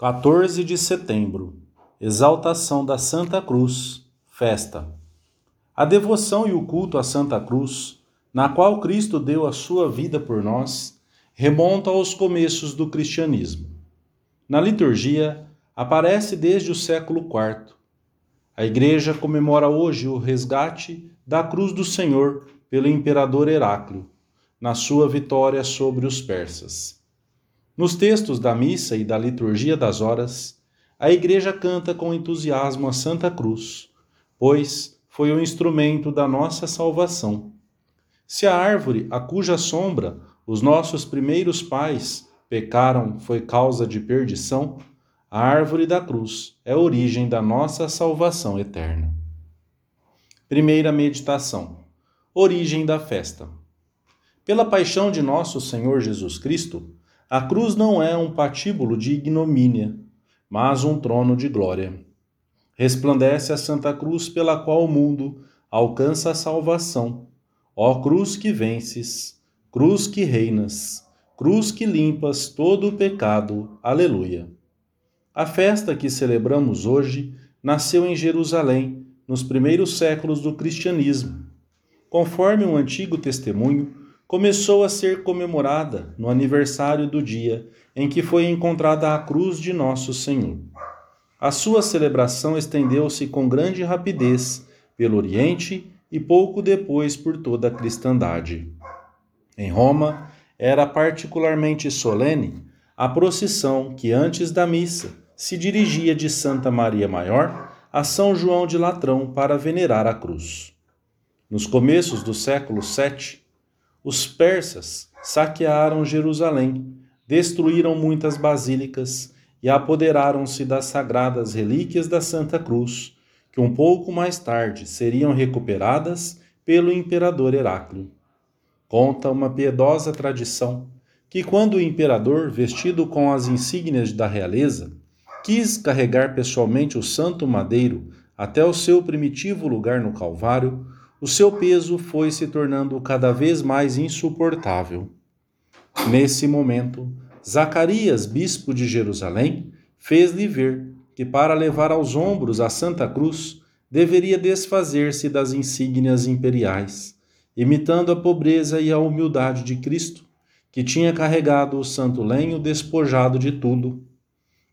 14 de setembro Exaltação da Santa Cruz, festa. A devoção e o culto à Santa Cruz, na qual Cristo deu a sua vida por nós, remonta aos começos do cristianismo. Na liturgia, aparece desde o século IV. A Igreja comemora hoje o resgate da cruz do Senhor pelo imperador Heráclio, na sua vitória sobre os persas. Nos textos da missa e da liturgia das horas, a Igreja canta com entusiasmo a Santa Cruz, pois foi o instrumento da nossa salvação. Se a árvore a cuja sombra os nossos primeiros pais pecaram foi causa de perdição, a árvore da cruz é a origem da nossa salvação eterna. Primeira meditação: Origem da festa. Pela paixão de nosso Senhor Jesus Cristo, a cruz não é um patíbulo de ignomínia, mas um trono de glória. Resplandece a Santa Cruz pela qual o mundo alcança a salvação. Ó cruz que vences, cruz que reinas, cruz que limpas todo o pecado. Aleluia. A festa que celebramos hoje nasceu em Jerusalém, nos primeiros séculos do cristianismo. Conforme um antigo testemunho, começou a ser comemorada no aniversário do dia em que foi encontrada a cruz de Nosso Senhor. A sua celebração estendeu-se com grande rapidez pelo Oriente e pouco depois por toda a cristandade. Em Roma, era particularmente solene a procissão que, antes da missa, se dirigia de Santa Maria Maior a São João de Latrão para venerar a cruz. Nos começos do século VII, os persas saquearam Jerusalém, destruíram muitas basílicas e apoderaram-se das sagradas relíquias da Santa Cruz, que um pouco mais tarde seriam recuperadas pelo imperador Heráclio. Conta uma piedosa tradição que, quando o imperador, vestido com as insígnias da realeza, quis carregar pessoalmente o santo madeiro até o seu primitivo lugar no Calvário, o seu peso foi se tornando cada vez mais insuportável. Nesse momento, Zacarias, bispo de Jerusalém, fez-lhe ver que para levar aos ombros a Santa Cruz deveria desfazer-se das insígnias imperiais, imitando a pobreza e a humildade de Cristo, que tinha carregado o santo lenho despojado de tudo.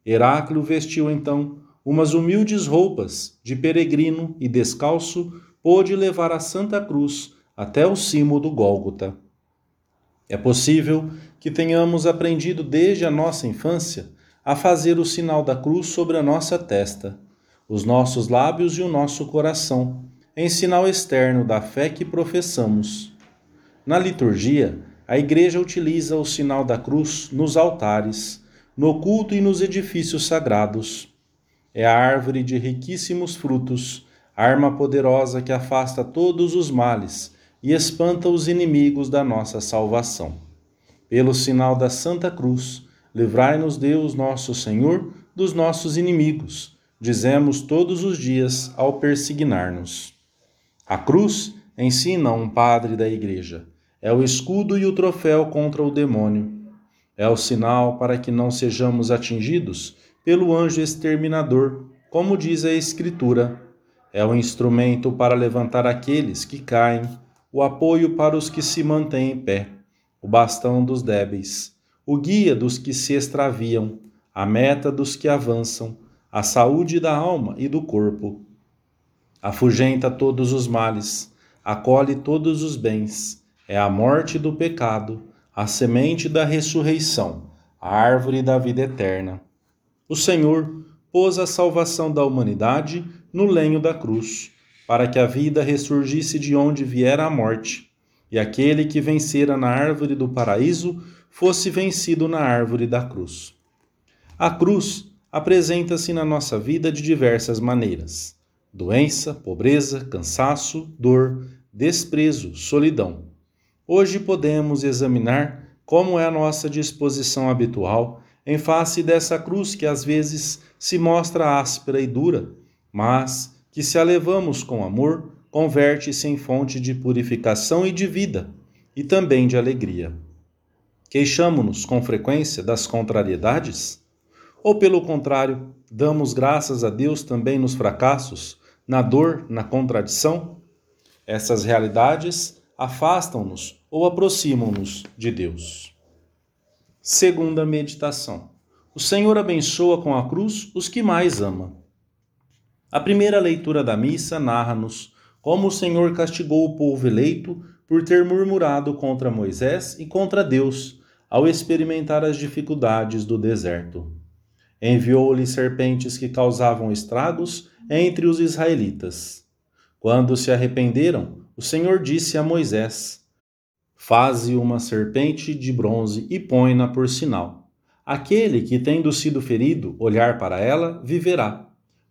Heráclio vestiu então umas humildes roupas de peregrino e descalço pôde levar a Santa Cruz até o cimo do Gólgota. É possível que tenhamos aprendido desde a nossa infância a fazer o sinal da cruz sobre a nossa testa, os nossos lábios e o nosso coração, em sinal externo da fé que professamos. Na liturgia, a Igreja utiliza o sinal da cruz nos altares, no culto e nos edifícios sagrados. É a árvore de riquíssimos frutos arma poderosa que afasta todos os males e espanta os inimigos da nossa salvação. Pelo sinal da Santa Cruz, livrai-nos Deus nosso Senhor dos nossos inimigos, dizemos todos os dias ao persignar-nos. A cruz ensina um padre da Igreja. É o escudo e o troféu contra o demônio. É o sinal para que não sejamos atingidos pelo anjo exterminador, como diz a Escritura é o instrumento para levantar aqueles que caem, o apoio para os que se mantêm em pé, o bastão dos débeis, o guia dos que se extraviam, a meta dos que avançam, a saúde da alma e do corpo. Afugenta todos os males, acolhe todos os bens, é a morte do pecado, a semente da ressurreição, a árvore da vida eterna. O Senhor pôs a salvação da humanidade no lenho da cruz, para que a vida ressurgisse de onde viera a morte, e aquele que vencera na árvore do paraíso fosse vencido na árvore da cruz. A cruz apresenta-se na nossa vida de diversas maneiras: doença, pobreza, cansaço, dor, desprezo, solidão. Hoje podemos examinar como é a nossa disposição habitual em face dessa cruz que às vezes se mostra áspera e dura mas que se a levamos com amor, converte-se em fonte de purificação e de vida, e também de alegria. Queixamo-nos com frequência das contrariedades? Ou, pelo contrário, damos graças a Deus também nos fracassos, na dor, na contradição? Essas realidades afastam-nos ou aproximam-nos de Deus. Segunda meditação. O Senhor abençoa com a cruz os que mais ama. A primeira leitura da missa narra-nos como o Senhor castigou o povo eleito por ter murmurado contra Moisés e contra Deus ao experimentar as dificuldades do deserto. Enviou-lhe serpentes que causavam estragos entre os israelitas. Quando se arrependeram, o Senhor disse a Moisés: Faze uma serpente de bronze e põe-na por sinal. Aquele que, tendo sido ferido, olhar para ela, viverá.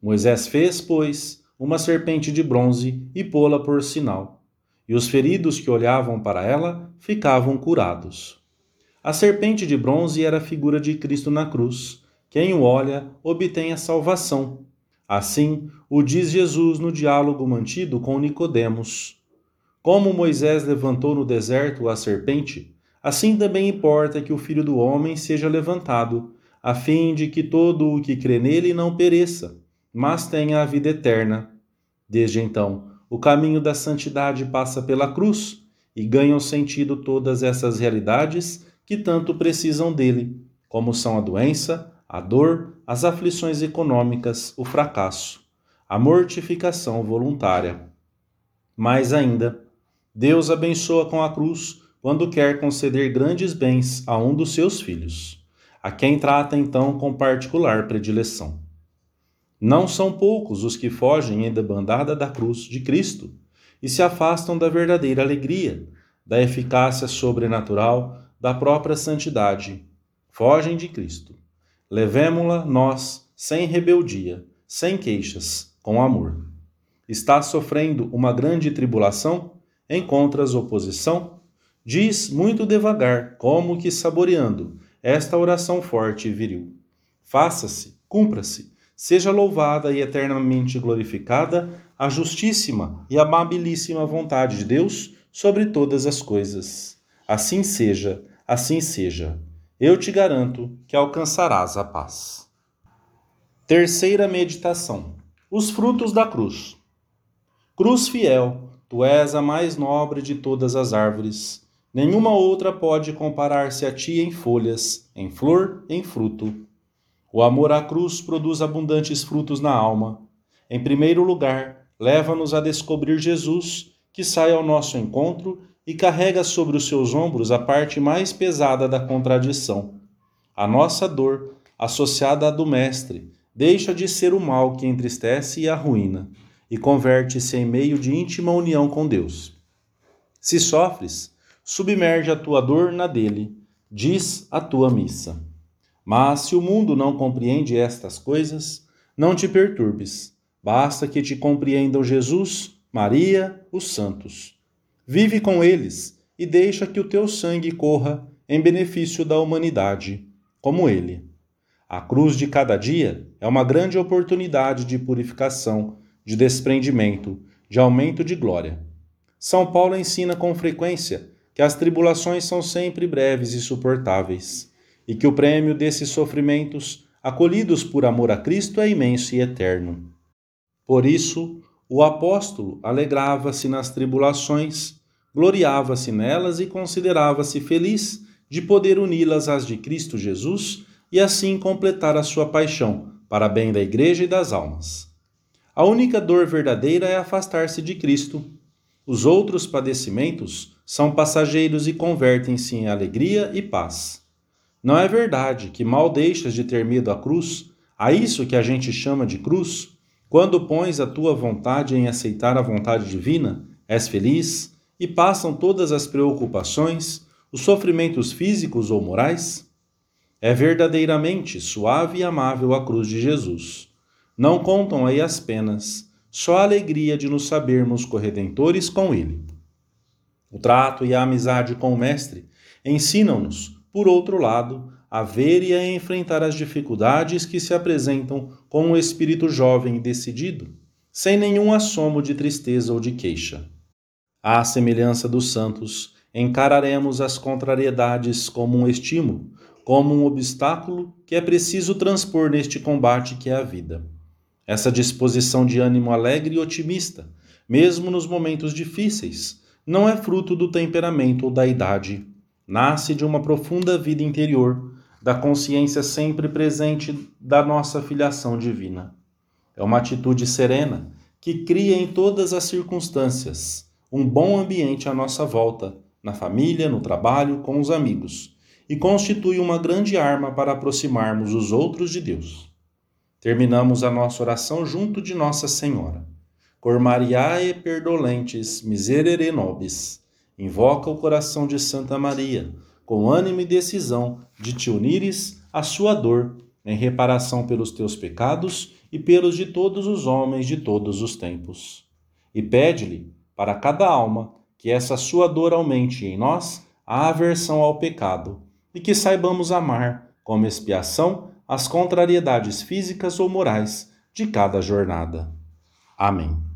Moisés fez, pois, uma serpente de bronze e pô-la por sinal. E os feridos que olhavam para ela ficavam curados. A serpente de bronze era a figura de Cristo na cruz. Quem o olha obtém a salvação. Assim, o diz Jesus no diálogo mantido com Nicodemos. Como Moisés levantou no deserto a serpente, assim também importa que o Filho do homem seja levantado, a fim de que todo o que crê nele não pereça, mas tenha a vida eterna. Desde então, o caminho da santidade passa pela cruz e ganham sentido todas essas realidades que tanto precisam dele, como são a doença, a dor, as aflições econômicas, o fracasso, a mortificação voluntária. Mais ainda, Deus abençoa com a cruz quando quer conceder grandes bens a um dos seus filhos, a quem trata então com particular predileção. Não são poucos os que fogem em debandada da cruz de Cristo e se afastam da verdadeira alegria, da eficácia sobrenatural, da própria santidade. Fogem de Cristo. Levemo-la nós, sem rebeldia, sem queixas, com amor. Estás sofrendo uma grande tribulação? Encontras oposição? Diz muito devagar, como que saboreando, esta oração forte e viril. Faça-se, cumpra-se, seja louvada e eternamente glorificada a justíssima e amabilíssima vontade de Deus sobre todas as coisas. Assim seja, assim seja. Eu te garanto que alcançarás a paz. Terceira meditação: Os frutos da cruz. Cruz fiel, tu és a mais nobre de todas as árvores. Nenhuma outra pode comparar-se a ti em folhas, em flor, em fruto. O amor à cruz produz abundantes frutos na alma. Em primeiro lugar, leva-nos a descobrir Jesus, que sai ao nosso encontro e carrega sobre os seus ombros a parte mais pesada da contradição. A nossa dor, associada à do Mestre, deixa de ser o mal que entristece e arruína, e converte-se em meio de íntima união com Deus. Se sofres, submerge a tua dor na dele, diz a tua missa. Mas se o mundo não compreende estas coisas, não te perturbes. Basta que te compreendam Jesus, Maria, os santos. Vive com eles e deixa que o teu sangue corra em benefício da humanidade, como ele. A cruz de cada dia é uma grande oportunidade de purificação, de desprendimento, de aumento de glória. São Paulo ensina com frequência que as tribulações são sempre breves e suportáveis e que o prêmio desses sofrimentos, acolhidos por amor a Cristo, é imenso e eterno. Por isso, o apóstolo alegrava-se nas tribulações, gloriava-se nelas e considerava-se feliz de poder uni-las às de Cristo Jesus e assim completar a sua paixão para bem da Igreja e das almas. A única dor verdadeira é afastar-se de Cristo. Os outros padecimentos são passageiros e convertem-se em alegria e paz. Não é verdade que mal deixas de ter medo à cruz, a isso que a gente chama de cruz? Quando pões a tua vontade em aceitar a vontade divina, és feliz e passam todas as preocupações, os sofrimentos físicos ou morais? É verdadeiramente suave e amável a cruz de Jesus. Não contam aí as penas, só a alegria de nos sabermos corredentores com Ele. O trato e a amizade com o Mestre ensinam-nos por outro lado, a ver e a enfrentar as dificuldades que se apresentam com um espírito jovem e decidido, sem nenhum assomo de tristeza ou de queixa. À semelhança dos santos, encararemos as contrariedades como um estímulo, como um obstáculo que é preciso transpor neste combate que é a vida. Essa disposição de ânimo alegre e otimista, mesmo nos momentos difíceis, não é fruto do temperamento ou da idade. Nasce de uma profunda vida interior, da consciência sempre presente da nossa filiação divina. É uma atitude serena que cria em todas as circunstâncias um bom ambiente à nossa volta, na família, no trabalho, com os amigos, e constitui uma grande arma para aproximarmos os outros de Deus. Terminamos a nossa oração junto de Nossa Senhora. Cor Mariae perdolentes, miserere nobis. Invoca o coração de Santa Maria, com ânimo e decisão de te unires à sua dor, em reparação pelos teus pecados e pelos de todos os homens de todos os tempos. E pede-lhe, para cada alma, que essa sua dor aumente em nós a aversão ao pecado e que saibamos amar, como expiação, as contrariedades físicas ou morais de cada jornada. Amém.